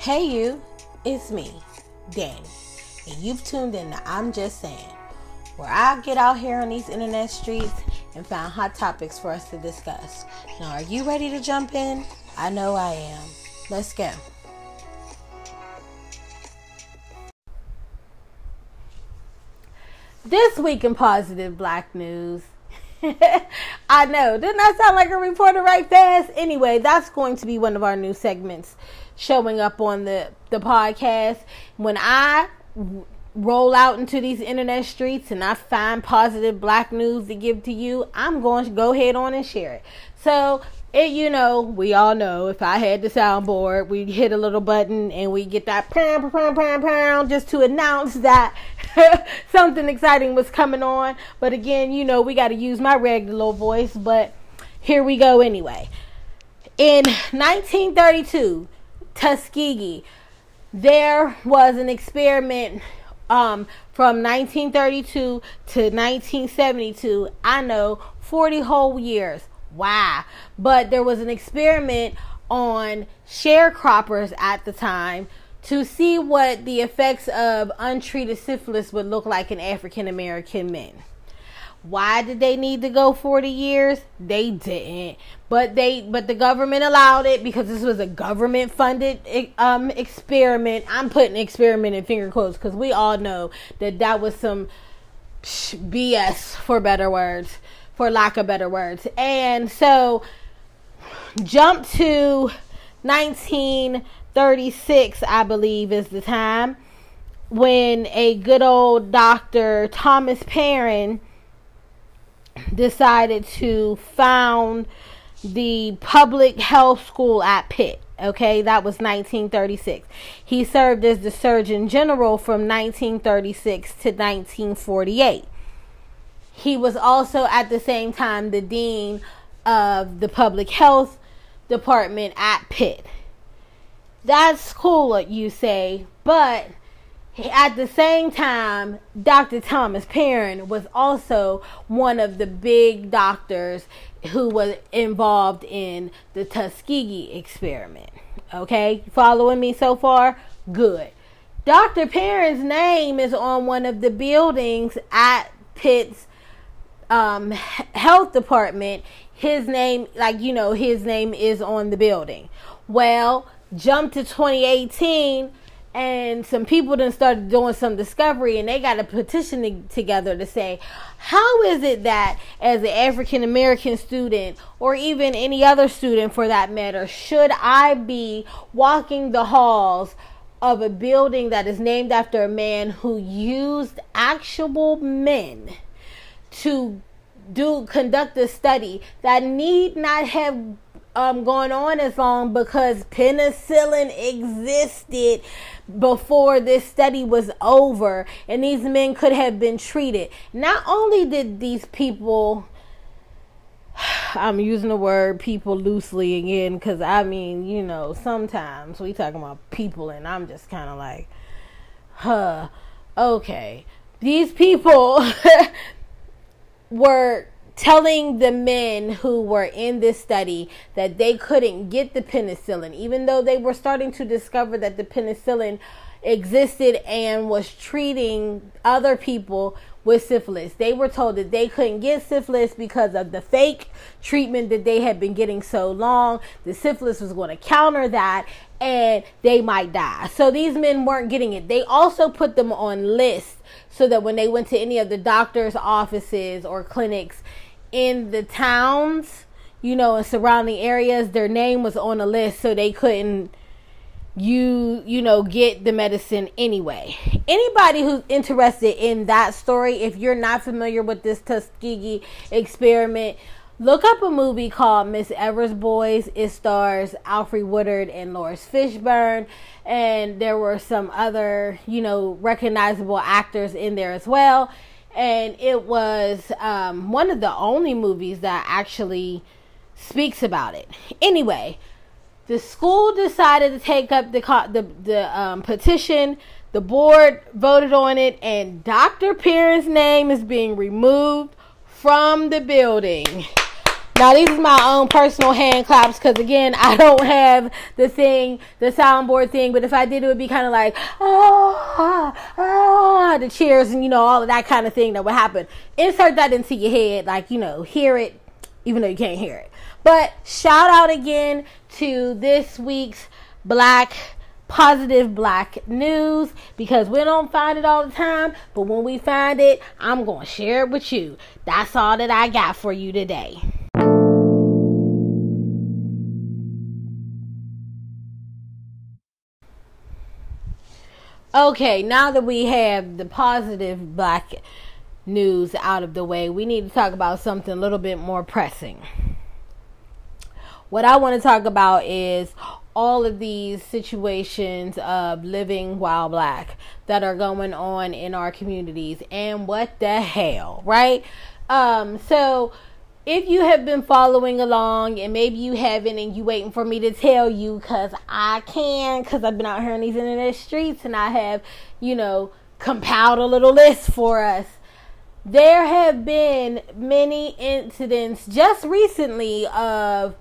Hey, you, it's me, Danny, and you've tuned in to I'm Just Saying, where I get out here on these internet streets and find hot topics for us to discuss. Now, are you ready to jump in? I know I am. Let's go. This week in positive black news. I know. Didn't that sound like a reporter right fast? Anyway, that's going to be one of our new segments showing up on the the podcast when I roll out into these internet streets and I find positive black news to give to you, I'm going to go ahead on and share it. So, it, you know, we all know if I had the soundboard, we'd hit a little button and we get that pound, pound, pound, pound just to announce that something exciting was coming on. But again, you know, we got to use my regular voice, but here we go anyway. In 1932, Tuskegee, there was an experiment um, from 1932 to 1972. I know 40 whole years. Wow. But there was an experiment on sharecroppers at the time to see what the effects of untreated syphilis would look like in African American men. Why did they need to go 40 years? They didn't. But they but the government allowed it because this was a government funded um experiment. I'm putting experiment in finger quotes cuz we all know that that was some BS for better words, for lack of better words. And so jump to 1936, I believe is the time when a good old Dr. Thomas Parran decided to found the public health school at Pitt. Okay, that was 1936. He served as the Surgeon General from 1936 to 1948. He was also at the same time the Dean of the Public Health Department at Pitt. That's cool, you say, but at the same time, Dr. Thomas Parran was also one of the big doctors who was involved in the Tuskegee experiment. Okay, following me so far? Good. Dr. Parran's name is on one of the buildings at Pitt's um, health department. His name, like, you know, his name is on the building. Well, jump to 2018 and some people then started doing some discovery and they got a petition together to say how is it that as an african american student or even any other student for that matter should i be walking the halls of a building that is named after a man who used actual men to do conduct a study that need not have um, going on as long because penicillin existed before this study was over and these men could have been treated. Not only did these people I'm using the word people loosely again because I mean, you know, sometimes we talking about people and I'm just kind of like, huh, okay. These people were telling the men who were in this study that they couldn't get the penicillin, even though they were starting to discover that the penicillin existed and was treating other people with syphilis. They were told that they couldn't get syphilis because of the fake treatment that they had been getting so long. The syphilis was going to counter that and they might die. So these men weren't getting it. They also put them on lists so that when they went to any of the doctor's offices or clinics, in the towns, you know, and surrounding areas, their name was on a list so they couldn't you you know get the medicine anyway. Anybody who's interested in that story if you're not familiar with this tuskegee experiment look up a movie called miss evers boys. It stars alfred woodard and laurence fishburne and there were some other you know recognizable actors in there as well and it was um, one of the only movies that actually speaks about it. Anyway, the school decided to take up the the, the um, petition. The board voted on it, and Dr. Parran's name is being removed from the building. Now these are my own personal hand claps because again I don't have the thing, the soundboard thing. But if I did, it would be kind of like oh, ah, ah, the cheers and you know all of that kind of thing that would happen. Insert that into your head, like you know, hear it, even though you can't hear it. But shout out again to this week's Black positive black news because we don't find it all the time, but when we find it, I'm going to share it with you. That's all that I got for you today. Okay, now that we have the positive black news out of the way, we need to talk about something a little bit more pressing. What I want to talk about is all of these situations of living while black that are going on in our communities and what the hell, right? Um, so if you have been following along and maybe you haven't and you waiting for me to tell you because I can because I've been out here in these internet streets and I have, you know, compiled a little list for us. There have been many incidents just recently of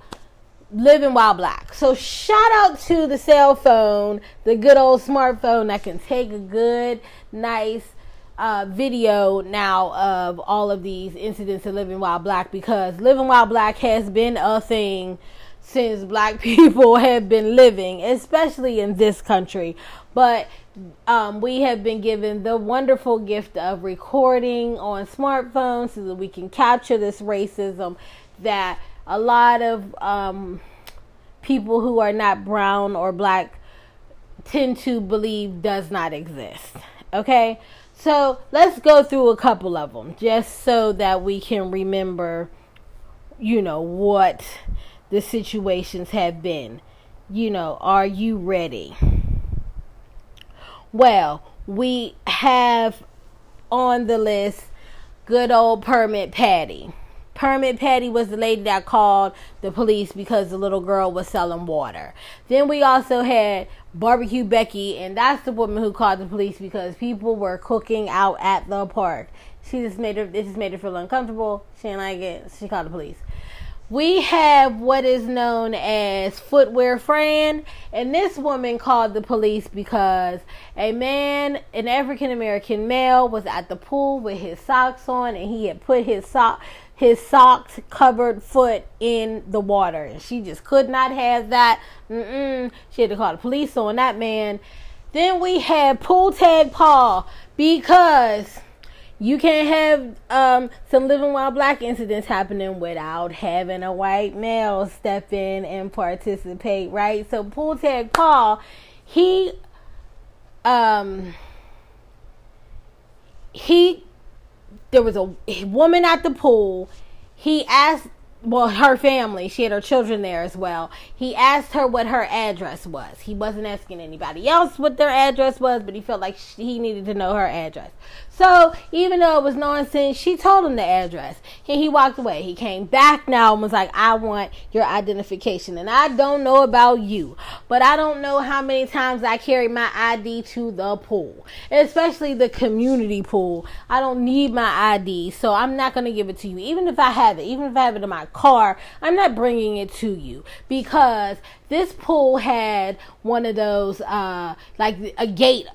living while black. So shout out to the cell phone, the good old smartphone that can take a good, nice uh, video now of all of these incidents of living while black because living while black has been a thing since black people have been living, especially in this country. But um, we have been given the wonderful gift of recording on smartphones so that we can capture this racism that a lot of um, people who are not brown or black tend to believe does not exist. Okay? So let's go through a couple of them just so that we can remember, you know, what the situations have been. You know, are you ready? Well, we have on the list good old Permit Patty. Permit Patty was the lady that called the police because the little girl was selling water. Then we also had Barbecue Becky, and that's the woman who called the police because people were cooking out at the park. She just made her, it just made her feel uncomfortable. She didn't like it. She called the police we have what is known as footwear Fran, and this woman called the police because a man, an African American male, was at the pool with his socks on, and he had put his sock his socks covered foot in the water. And she just could not have that. Mm-mm. She had to call the police on that man. Then we had Pool Tag Paul because you can't have um, some living while black incidents happening without having a white male step in and participate, right? So Pool Tag Paul, he um he there was a woman at the pool. He asked, well, her family, she had her children there as well. He asked her what her address was. He wasn't asking anybody else what their address was, but he felt like she, he needed to know her address. So even though it was nonsense, she told him the address. And he walked away. He came back now and was like, I want your identification. And I don't know about you, but I don't know how many times I carry my ID to the pool, especially the community pool. I don't need my ID, so I'm not going to give it to you. Even if I have it, even if I have it in my car, I'm not bringing it to you because this pool had one of those, uh, like a gate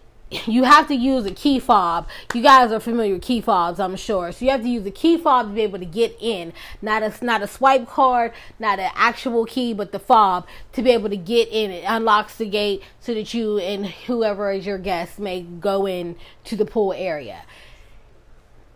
you have to use a key fob. You guys are familiar with key fobs, I'm sure. So you have to use a key fob to be able to get in. Not a not a swipe card, not an actual key, but the fob to be able to get in. It unlocks the gate so that you and whoever is your guest may go in to the pool area.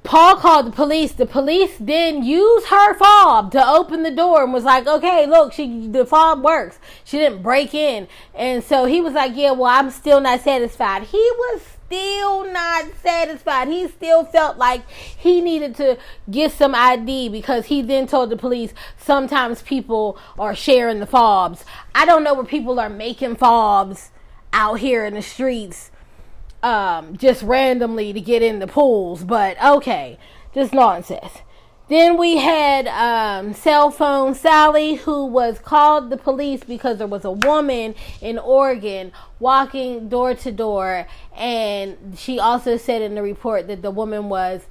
Paul called the police. The police then used her fob to open the door and was like, "Okay, look, she the fob works. She didn't break in." And so he was like, "Yeah, well, I'm still not satisfied." He was still not satisfied. He still felt like he needed to get some ID because he then told the police sometimes people are sharing the fobs. I don't know where people are making fobs out here in the streets um, just randomly to get in the pools, but okay, just nonsense. Then we had um, cell phone Sally, who was called the police because there was a woman in Oregon walking door to door, and she also said in the report that the woman was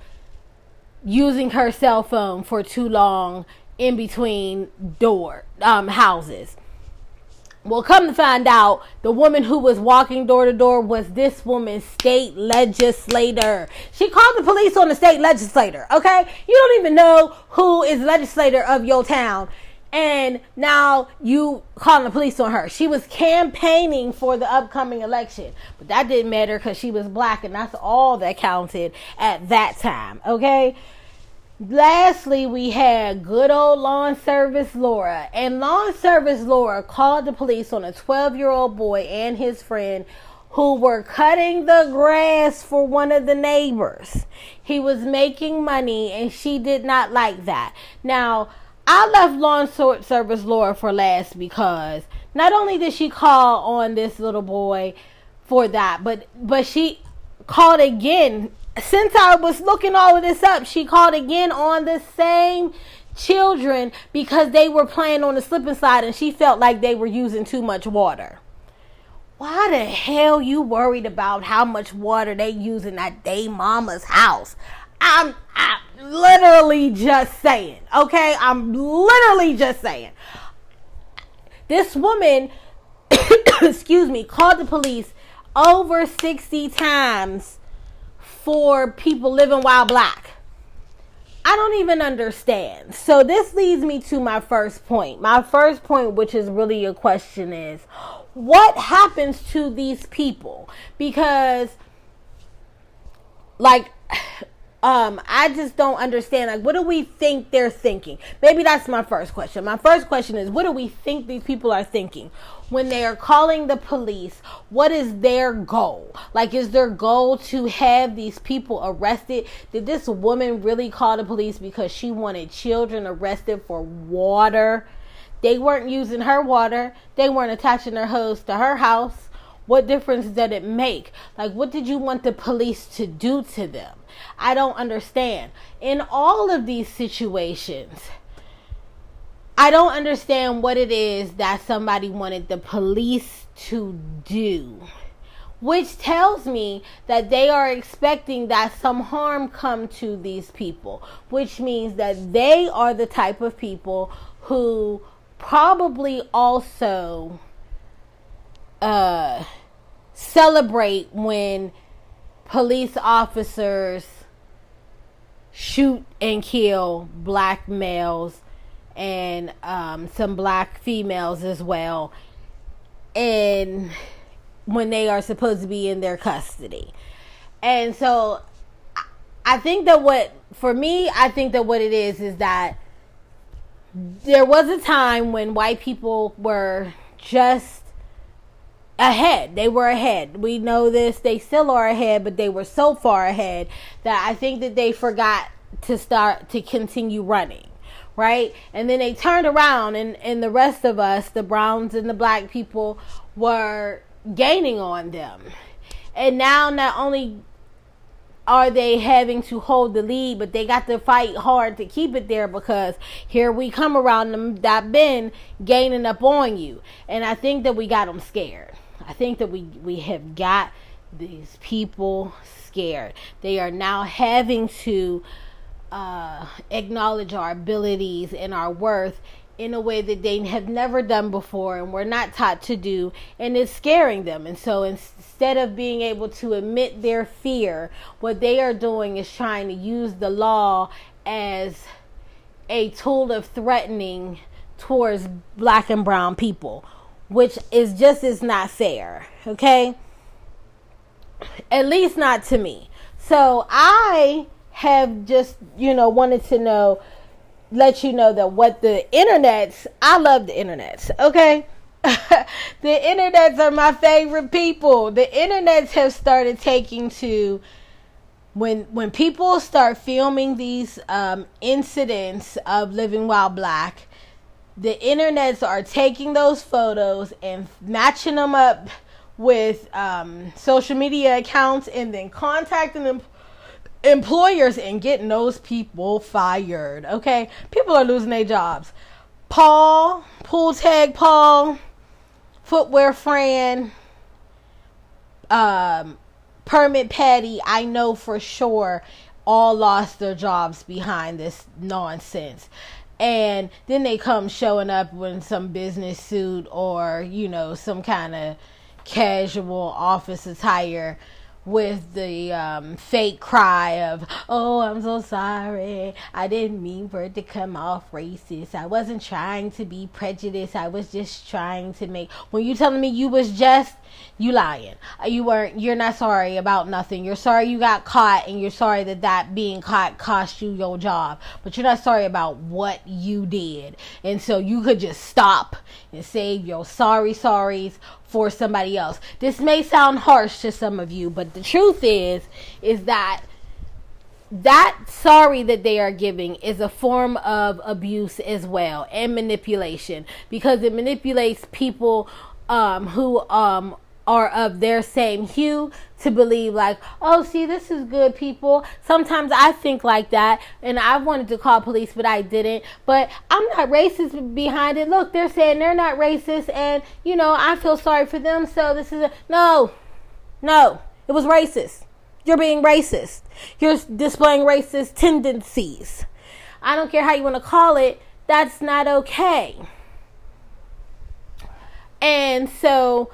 using her cell phone for too long in between door um, houses. Well, come to find out, the woman who was walking door to door was this woman's state legislator. She called the police on the state legislator, okay? You don't even know who is legislator of your town. And now you calling the police on her. She was campaigning for the upcoming election. But that didn't matter because she was black and that's all that counted at that time, okay? Lastly, we had good old lawn service Laura. And lawn service Laura called the police on a 12 year old boy and his friend who were cutting the grass for one of the neighbors. He was making money and she did not like that. Now, I left lawn service Laura for last because not only did she call on this little boy for that, but but she called again since I was looking all of this up, she called again on the same children because they were playing on the slip and slide and she felt like they were using too much water. Why the hell you worried about how much water they using at day mama's house? I'm, I'm literally just saying, okay? I'm literally just saying. This woman, excuse me, called the police over 60 times for people living while black. I don't even understand. So this leads me to my first point. My first point, which is really a question, is what happens to these people? Because, like, um i just don't understand like what do we think they're thinking? Maybe that's my first question. My first question is what do we think these people are thinking? When they are calling the police what is their goal? Like is their goal to have these people arrested? Did this woman really call the police because she wanted children arrested for water? They weren't using her water. They weren't attaching their hose to her house what difference did it make like what did you want the police to do to them I don't understand. In all of these situations, I don't understand what it is that somebody wanted the police to do. Which tells me that they are expecting that some harm come to these people, which means that they are the type of people who probably also uh, celebrate when police officers shoot and kill black males and um, some black females as well and when they are supposed to be in their custody. And so i think that what for me i think that what it is is that there was a time when white people were just ahead. They were ahead. We know this. They still are ahead, but they were so far ahead that I think that they forgot to start to continue running. Right? And then they turned around and, and the rest of us, the browns and the black people, were gaining on them. And now not only are they having to hold the lead, but they got to fight hard to keep it there because here we come around them that been gaining up on you. And I think that we got them scared. I think that we we have got these people scared. They are now having to uh, acknowledge our abilities and our worth in a way that they have never done before and were not taught to do, and it's scaring them. And so instead of being able to admit their fear, what they are doing is trying to use the law as a tool of threatening towards black and brown people which is just is not fair, okay? At least not to me. So I have just, you know, wanted to know let you know that what the internets, I love the internets, okay? the internets are my favorite people. The internets have started taking to when when people start filming these um, incidents of living while black the internets are taking those photos and matching them up with um, social media accounts and then contacting them employers and getting those people fired. Okay, people are losing their jobs. Paul, pool tag Paul, footwear Fran, um, permit Patty. I know for sure all lost their jobs behind this nonsense and then they come showing up in some business suit or you know some kind of casual office attire with the um, fake cry of, oh, I'm so sorry. I didn't mean for it to come off racist. I wasn't trying to be prejudiced. I was just trying to make. When you telling me you was just, you lying. You weren't, you're not sorry about nothing. You're sorry you got caught and you're sorry that that being caught cost you your job. But you're not sorry about what you did. And so you could just stop and save your sorry sorries for somebody else. This may sound harsh to some of you, but the truth is is that that sorry that they are giving is a form of abuse as well and manipulation because it manipulates people um, who um, are of their same hue to believe like oh see this is good people. Sometimes i think like that and i wanted to call police but i didn't. But i'm not racist behind it. Look they're saying they're not racist and you know i feel sorry for them so this is a no. No. It was racist. You're being racist. You're displaying racist tendencies. I don't care how you want to call it. That's not okay and so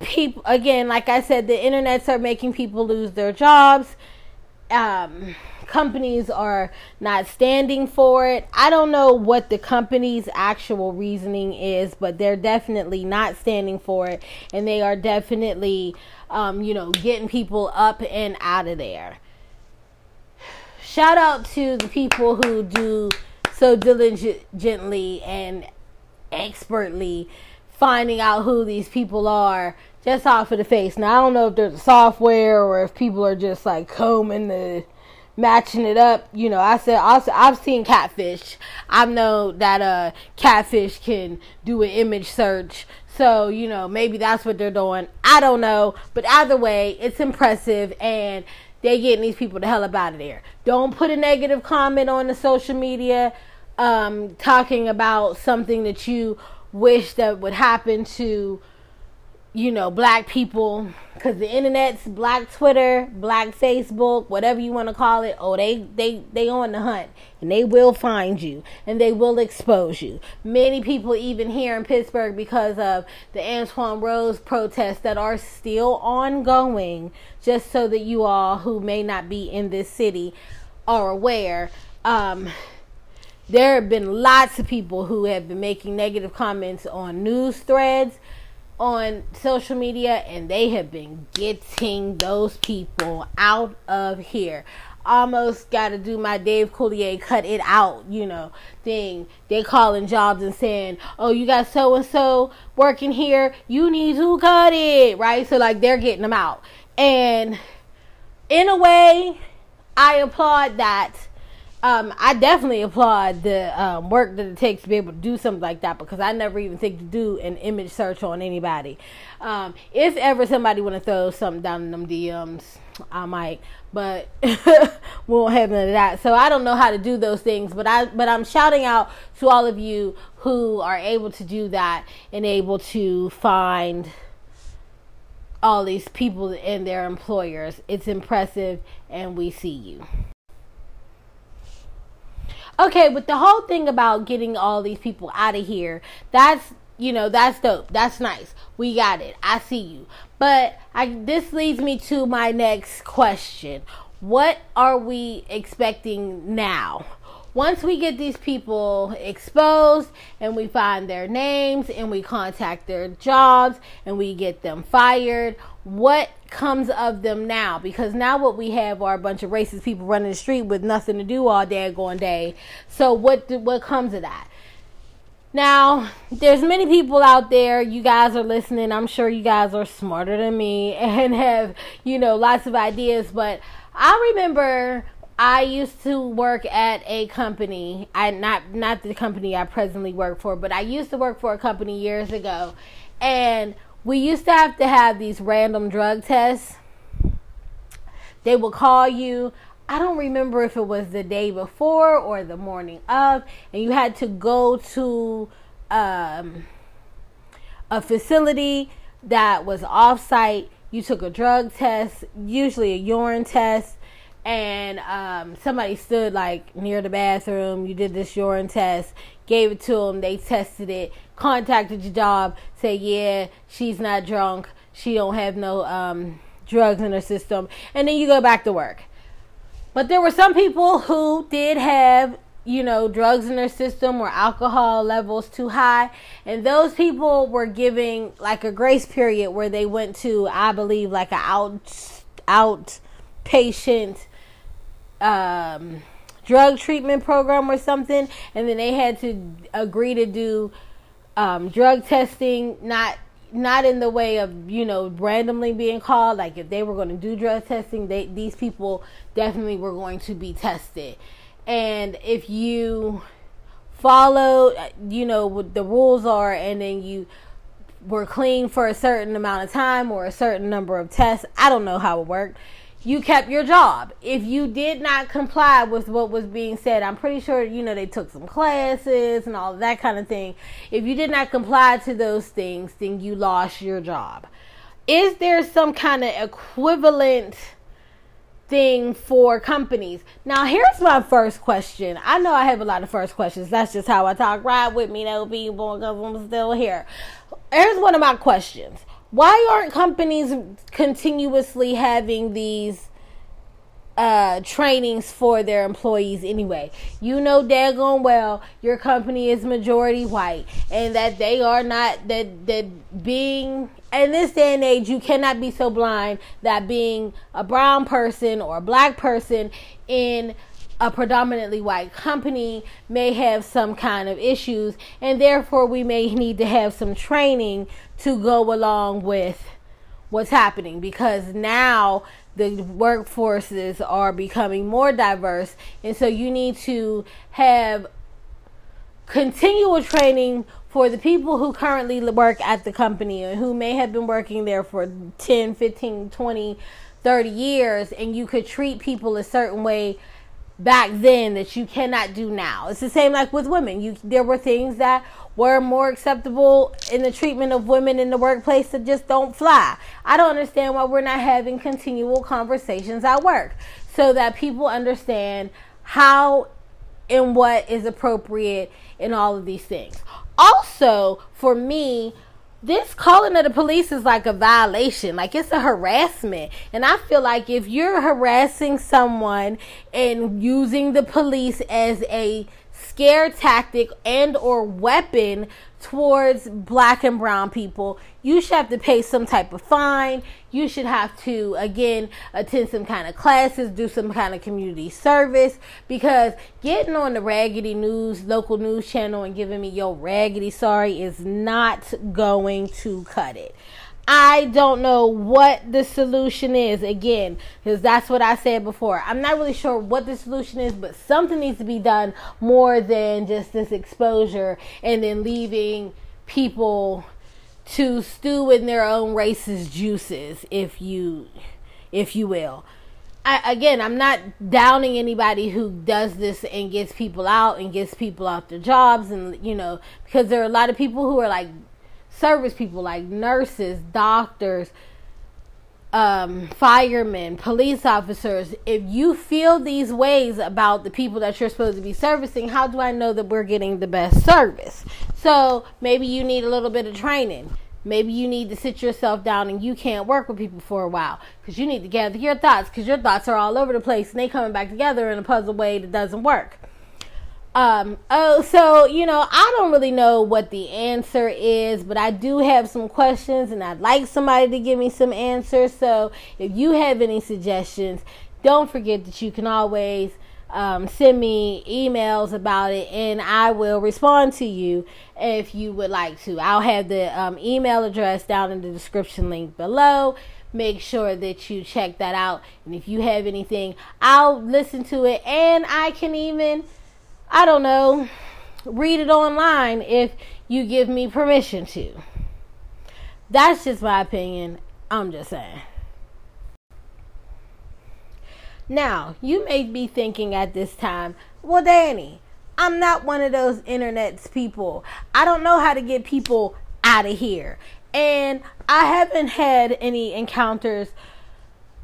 people again like i said the internets are making people lose their jobs. Um, companies are not standing for it. I don't know what the company's actual reasoning is but they're definitely not standing for it. And they are definitely um, you know getting people up and out of there. Shout out to the people who do so diligently and expertly finding out who these people are just off of the face. Now I don't know if there's a software or if people are just like combing the matching it up. You know, I said also I've seen catfish. I know that uh catfish can do an image search. So, you know, maybe that's what they're doing. I don't know. But either way, it's impressive and they getting these people the hell up out of there. Don't put a negative comment on the social media um, talking about something that you wish that would happen to you know black people. Because the internet's black twitter black facebook whatever you want to call it oh they they they on the hunt. And they will find you. And they will expose you. Many people even here in pittsburgh because of the antwon rose protests that are still ongoing just so that you all who may not be in this city are aware. Um there have been lots of people who have been making negative comments on news threads on social media and they have been getting those people out of here almost got to do my Dave Coulier cut it out, you know, thing. They calling jobs and saying, "Oh, you got so and so working here, you need to cut it," right? So like they're getting them out. And in a way, I applaud that um, I definitely applaud the um, work that it takes to be able to do something like that because I never even think to do an image search on anybody. Um, if ever somebody want to throw something down in them DMs, I might, but we won't have none of that. So I don't know how to do those things, but I but I'm shouting out to all of you who are able to do that and able to find all these people and their employers. It's impressive, and we see you. Okay, but the whole thing about getting all these people out of here, that's you know, that's dope. That's nice. We got it. I see you. But I this leads me to my next question. What are we expecting now? Once we get these people exposed and we find their names and we contact their jobs and we get them fired, what comes of them now? Because now what we have are a bunch of racist people running the street with nothing to do all day going day. So what what comes of that? Now there's many people out there. You guys are listening. I'm sure you guys are smarter than me and have you know lots of ideas. But i remember I used to work at a company. I not not the company I presently work for, but I used to work for a company years ago. And we used to have to have these random drug tests. They would call you. I don't remember if it was the day before or the morning of, and you had to go to um, a facility that was off site. You took a drug test, usually a urine test, and um, somebody stood like near the bathroom. You did this urine test, gave it to them. They tested it, contacted your job, say yeah, she's not drunk. She don't have no um, drugs in her system, and then you go back to work. But there were some people who did have you know, drugs in their system or alcohol levels too high. And those people were giving like a grace period where they went to, I believe, like an out outpatient um, drug treatment program or something. And then they had to agree to do um, drug testing, not not in the way of you know randomly being called like if they were going to do drug testing they these people definitely were going to be tested and if you follow you know what the rules are and then you were clean for a certain amount of time or a certain number of tests i don't know how it worked you kept your job if you did not comply with what was being said i'm pretty sure you know they took some classes and all that kind of thing if you did not comply to those things then you lost your job is there some kind of equivalent thing for companies. Now, here's my first question. I know I have a lot of first questions. That's just how I talk. Ride with me, though, people, because I'm still here. Here's one of my questions. Why aren't companies continuously having these uh, trainings for their employees anyway. You know daggone well your company is majority white and that they are not that that being in this day and age you cannot be so blind that being a brown person or a black person in a predominantly white company may have some kind of issues and therefore we may need to have some training to go along with what's happening. Because now the workforces are becoming more diverse and so you need to have continual training for the people who currently work at the company and who may have been working there for 10 15 20 30 years and you could treat people a certain way back then that you cannot do now. It's the same like with women. You there were things that were more acceptable in the treatment of women in the workplace that just don't fly. I don't understand why we're not having continual conversations at work so that people understand how and what is appropriate in all of these things. Also, for me, this calling of the police is like a violation like it's a harassment and i feel like if you're harassing someone and using the police as a scare tactic and or weapon towards black and brown people, you should have to pay some type of fine. You should have to, again, attend some kind of classes, do some kind of community service, because getting on the raggedy news, local news channel, and giving me your raggedy sorry is not going to cut it. I don't know what the solution is again, because that's what I said before. I'm not really sure what the solution is, but something needs to be done more than just this exposure and then leaving people to stew in their own racist juices, if you if you will. I, again, I'm not downing anybody who does this and gets people out and gets people off their jobs, and you know, because there are a lot of people who are like service people like nurses, doctors, um, firemen, police officers, if you feel these ways about the people that you're supposed to be servicing, how do I know that we're getting the best service? So maybe you need a little bit of training. Maybe you need to sit yourself down and you can't work with people for a while because you need to gather your thoughts because your thoughts are all over the place and they coming back together in a puzzle way that doesn't work. Um, oh, so, you know, I don't really know what the answer is, but I do have some questions and I'd like somebody to give me some answers. So if you have any suggestions, don't forget that you can always um, send me emails about it and I will respond to you if you would like to. I'll have the um, email address down in the description link below. Make sure that you check that out. And if you have anything, I'll listen to it and I can even I don't know, read it online if you give me permission to. That's just my opinion. I'm just saying. Now, you may be thinking at this time, well, Danny, I'm not one of those internet's people. I don't know how to get people out of here. And I haven't had any encounters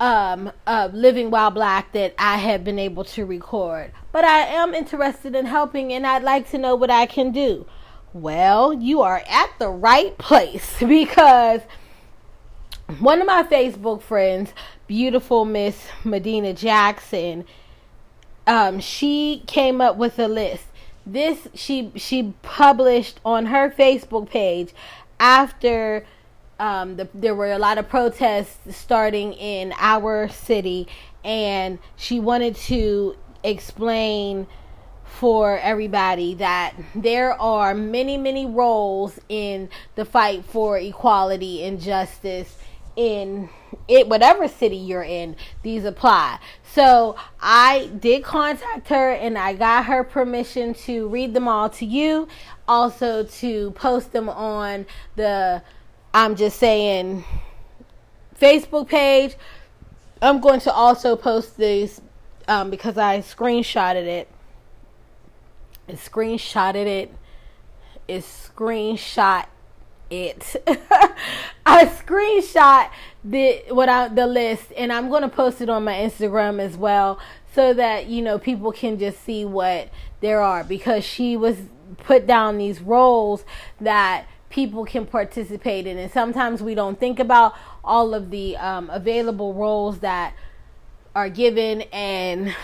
um, of Living While Black that I have been able to record. But I am interested in helping and I'd like to know what I can do. Well, you are at the right place because one of my Facebook friends, beautiful Miss Medina Jackson, um, she came up with a list. This she she published on her Facebook page after um, the, there were a lot of protests starting in our city, and she wanted to explain for everybody that there are many, many roles in the fight for equality and justice in it whatever city you're in these apply. So i did contact her and i got her permission to read them all to you also to post them on the I'm just saying Facebook page. I'm going to also post these um, because I screenshotted it. It screenshotted it. It screenshot it. I screenshot the what I, the list and I'm going to post it on my Instagram as well so that you know people can just see what there are because she was put down these roles that people can participate in. And sometimes we don't think about all of the um, available roles that are given and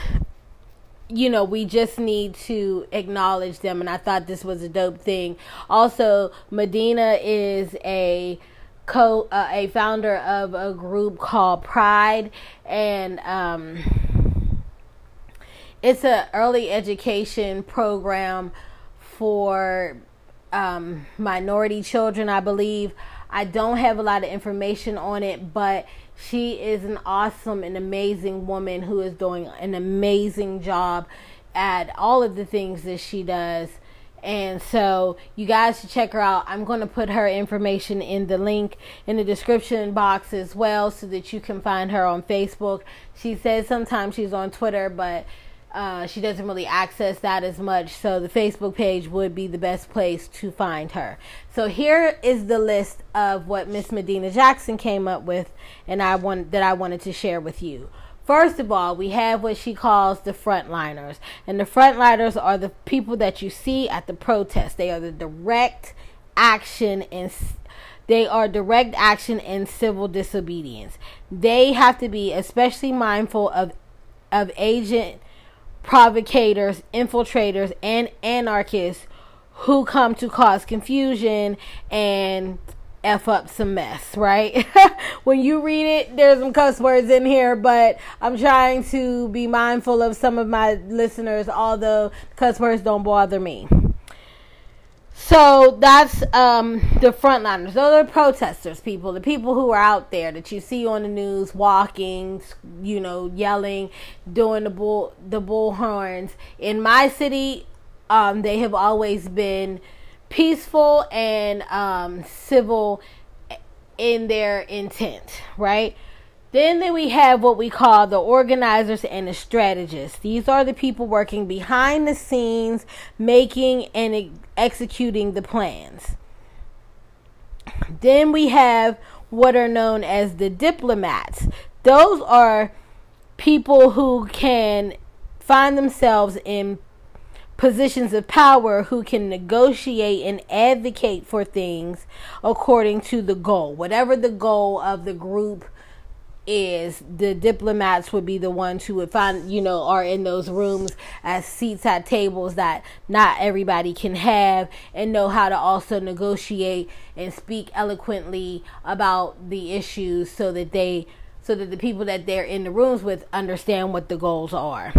you know we just need to acknowledge them and i thought this was a dope thing also medina is a co uh, a founder of a group called pride and um, it's a early education program for um, minority children, I believe. I don't have a lot of information on it, but she is an awesome and amazing woman who is doing an amazing job at all of the things that she does. And so you guys should check her out. I'm going to put her information in the link in the description box as well so that you can find her on Facebook. She says sometimes she's on Twitter, but uh, she doesn't really access that as much, so the Facebook page would be the best place to find her. So here is the list of what Miss Medina Jackson came up with, and I want that I wanted to share with you. First of all, we have what she calls the frontliners, and the frontliners are the people that you see at the protest. They are the direct action and they are direct action and civil disobedience. They have to be especially mindful of of agent provocators, infiltrators, and anarchists who come to cause confusion and F up some mess, right? when you read it, there's some cuss words in here, but I'm trying to be mindful of some of my listeners, although cuss words don't bother me. So that's um, the frontliners. Those are protesters, people, the people who are out there that you see on the news, walking, you know, yelling, doing the bull, the bull horns. In my city, um, they have always been peaceful and um, civil in their intent, right? Then, then we have what we call the organizers and the strategists. These are the people working behind the scenes, making and executing the plans. Then we have what are known as the diplomats. Those are people who can find themselves in positions of power who can negotiate and advocate for things according to the goal, whatever the goal of the group is the diplomats would be the ones who would find you know are in those rooms as seats at tables that not everybody can have and know how to also negotiate and speak eloquently about the issues so that they so that the people that they're in the rooms with understand what the goals are.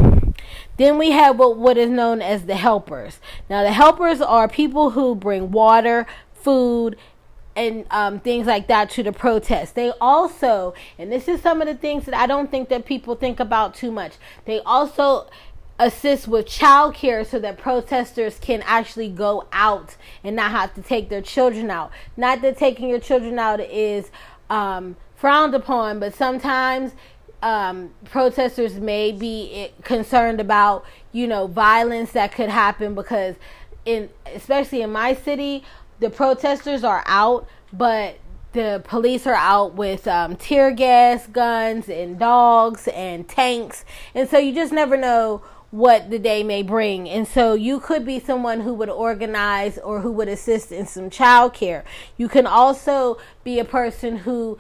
Then we have what, what is known as the helpers. Now the helpers are people who bring water food and um, things like that to the protest. They also, and this is some of the things that I don't think that people think about too much. They also assist with childcare so that protesters can actually go out and not have to take their children out. Not that taking your children out is um, frowned upon, but sometimes um, protesters may be eh, concerned about, you know, violence that could happen because in especially in my city the protesters are out, but the police are out with um, tear gas guns and dogs and tanks. And so you just never know what the day may bring. And so you could be someone who would organize or who would assist in some childcare. you can also be a person who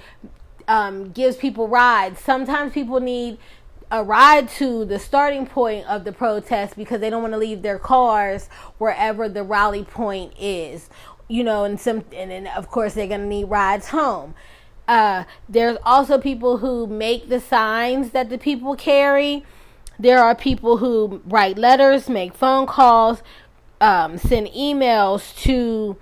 um, gives people rides. Sometimes people need a ride to the starting point of the protest because they don't want to leave their cars wherever the rally point is you know, and some, and then of course they're gonna need rides home. Uh, there's also people who make the signs that the people carry. There are people who write letters, make phone calls, um, send emails to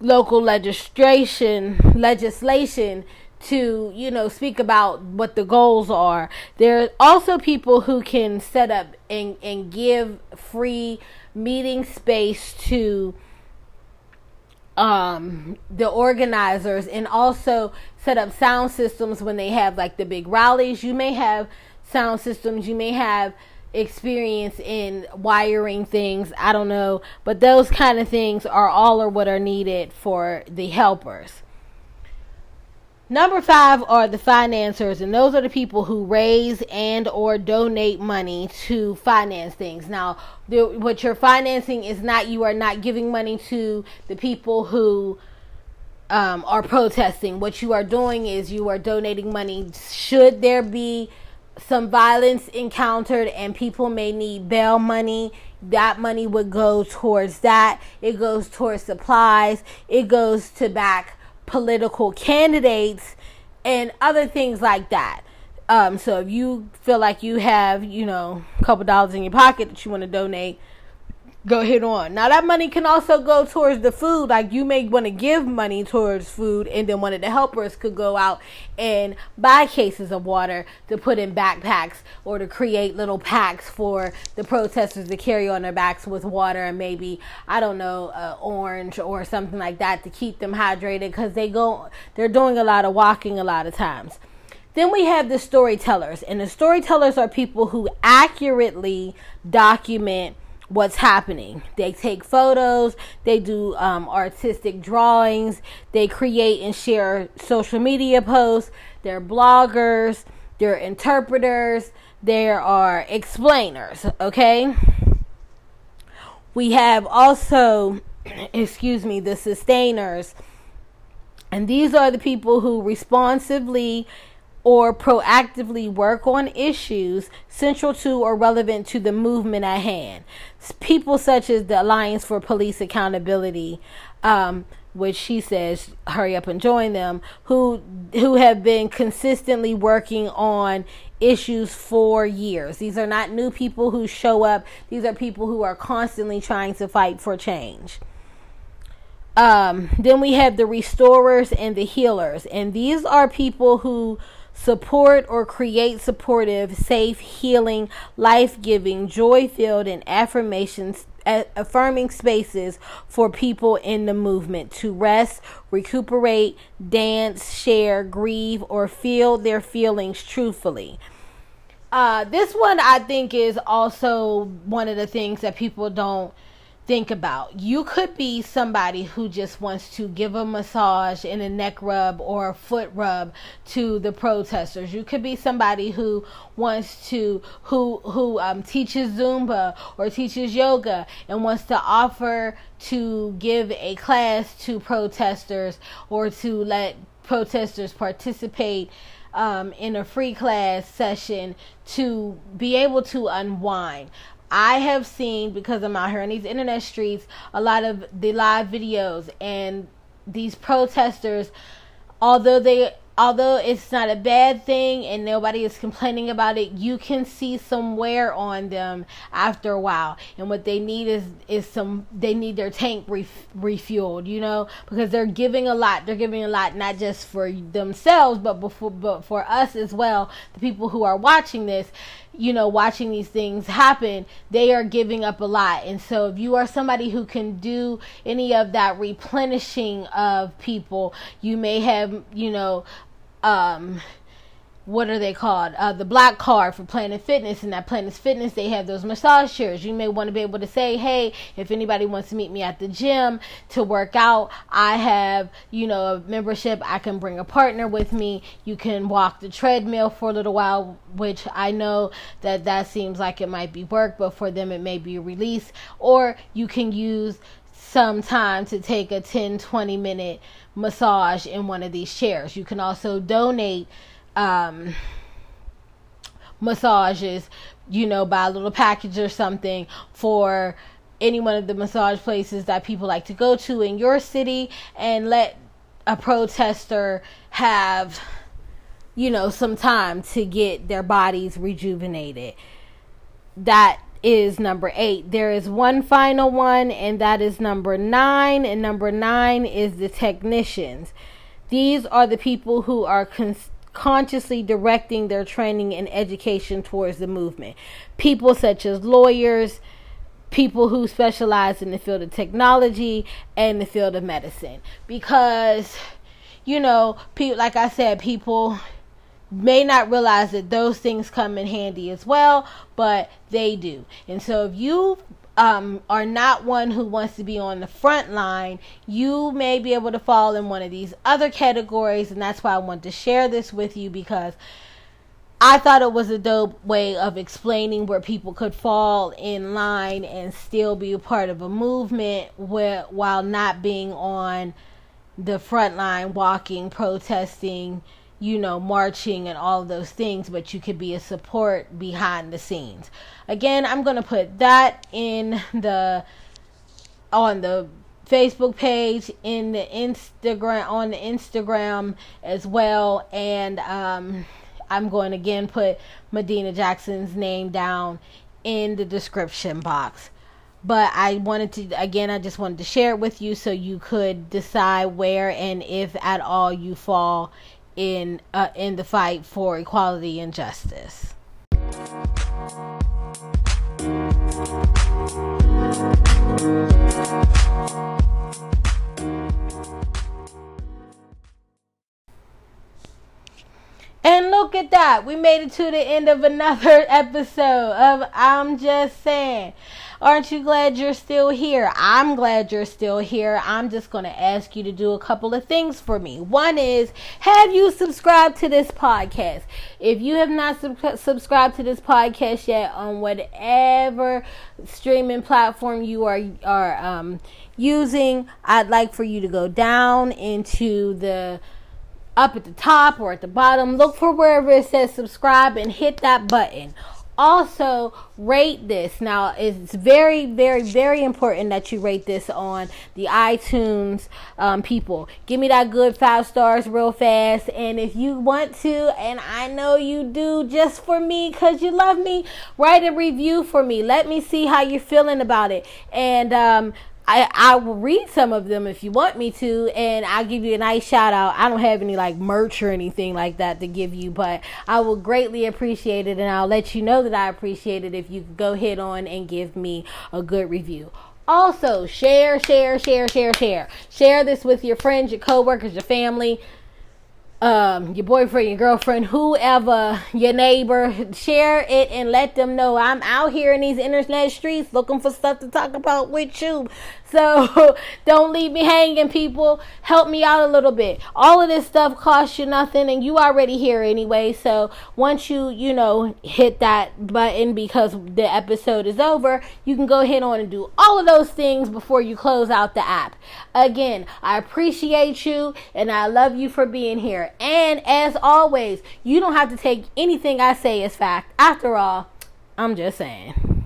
local legislation legislation to you know speak about what the goals are there are also people who can set up and, and give free meeting space to um, the organizers and also set up sound systems when they have like the big rallies. You may have sound systems, you may have experience in wiring things, I don't know, but those kind of things are all or what are needed for the helpers. Number five are the financiers, and those are the people who raise and or donate money to finance things. Now, the, what you're financing is not you are not giving money to the people who um, are protesting. What you are doing is you are donating money. Should there be some violence encountered and people may need bail money, that money would go towards that. It goes towards supplies. It goes to back political candidates and other things like that. Um, so if you feel like you have, you know, a couple dollars in your pocket that you want to donate, go ahead on. Now that money can also go towards the food. Like you may want to give money towards food, and then one of the helpers could go out and buy cases of water to put in backpacks or to create little packs for the protesters to carry on their backs with water and maybe I don't know, uh, orange or something like that to keep them hydrated because they go they're doing a lot of walking a lot of times. Then we have the storytellers, and the storytellers are people who accurately document what's happening. They take photos, they do um, artistic drawings, they create and share social media posts, they're bloggers, they're interpreters, there are explainers, okay? We have also, excuse me, the sustainers. And these are the people who responsively or proactively work on issues central to or relevant to the movement at hand. People such as the Alliance for Police Accountability, um, which she says hurry up and join them, who who have been consistently working on issues for years. These are not new people who show up. These are people who are constantly trying to fight for change. Um, then we have the restorers and the healers, and these are people who support or create supportive, safe, healing, life giving, joy filled, and affirmations. Affirming spaces for people in the movement to rest, recuperate, dance, share, grieve, or feel their feelings truthfully. Uh, this one I think is also one of the things that people don't think about. You could be somebody who just wants to give a massage and a neck rub or a foot rub to the protesters. You could be somebody who wants to who who um, teaches Zumba or teaches yoga and wants to offer to give a class to protesters or to let protesters participate um, in a free class session to be able to unwind. I have seen because I'm out here in these internet streets a lot of the live videos and these protesters although they although it's not a bad thing and nobody is complaining about it, you can see some wear on them after a while. And what they need is is some they need their tank ref, refueled, you know, because they're giving a lot. They're giving a lot not just for themselves, but before but for us as well, the people who are watching this you know, watching these things happen, they are giving up a lot. And so, if you are somebody who can do any of that replenishing of people, you may have, you know, um, what are they called? Uh, the black card for Planet Fitness. And at Planet Fitness, they have those massage chairs. You may want to be able to say, hey, if anybody wants to meet me at the gym to work out, I have, you know, a membership. I can bring a partner with me. You can walk the treadmill for a little while, which I know that that seems like it might be work, but for them, it may be a release. Or you can use some time to take a 10 20 minute massage in one of these chairs. You can also donate um, massages, you know, buy a little package or something for any one of the massage places that people like to go to in your city and let a protester have you know some time to get their bodies rejuvenated. That is number eight. There is one final one and that is number nine and number nine is the technicians. These are the people who are cons- consciously directing their training and education towards the movement. People such as lawyers, people who specialize in the field of technology and the field of medicine. Because, you know, people, like I said, people may not realize that those things come in handy as well, but they do. And so if you um, are not one who wants to be on the front line, you may be able to fall in one of these other categories. And that's why I want to share this with you because I thought it was a dope way of explaining where people could fall in line and still be a part of a movement where, while not being on the front line, walking, protesting, you know, marching and all those things, but you could be a support behind the scenes. Again, I'm going to put that in the on the Facebook page, in the Instagram on the Instagram as well, and um, I'm going again put Medina Jackson's name down in the description box. But I wanted to again, I just wanted to share it with you so you could decide where and if at all you fall in uh, in the fight for equality and justice. And look at that. We made it to the end of another episode of I'm Just Saying. Aren't you glad you're still here? I'm glad you're still here. I'm just going to ask you to do a couple of things for me. One is, have you subscribed to this podcast? If you have not sub- subscribed to this podcast yet on whatever streaming platform you are are um, using, I'd like for you to go down into the up at the top or at the bottom. Look for wherever it says subscribe and hit that button also rate this. Now it's very very very important that you rate this on the itunes um, people. Give me that good five stars real fast. And if you want to and i know you do just for me because you love me write a review for me. Let me see how you're feeling about it. And um, I, I will read some of them if you want me to, and I'll give you a nice shout out. I don't have any like merch or anything like that to give you, but I will greatly appreciate it, and I'll let you know that I appreciate it if you go hit on and give me a good review. Also, share, share, share, share, share. Share this with your friends, your coworkers, your family um, your boyfriend, your girlfriend, whoever, your neighbor, share it and let them know I'm out here in these internet streets looking for stuff to talk about with you. So don't leave me hanging, people. Help me out a little bit. All of this stuff costs you nothing, and you already here anyway. So once you, you know, hit that button because the episode is over, you can go ahead on and do all of those things before you close out the app. Again, I appreciate you and I love you for being here. And as always, you don't have to take anything I say as fact. After all, I'm just saying.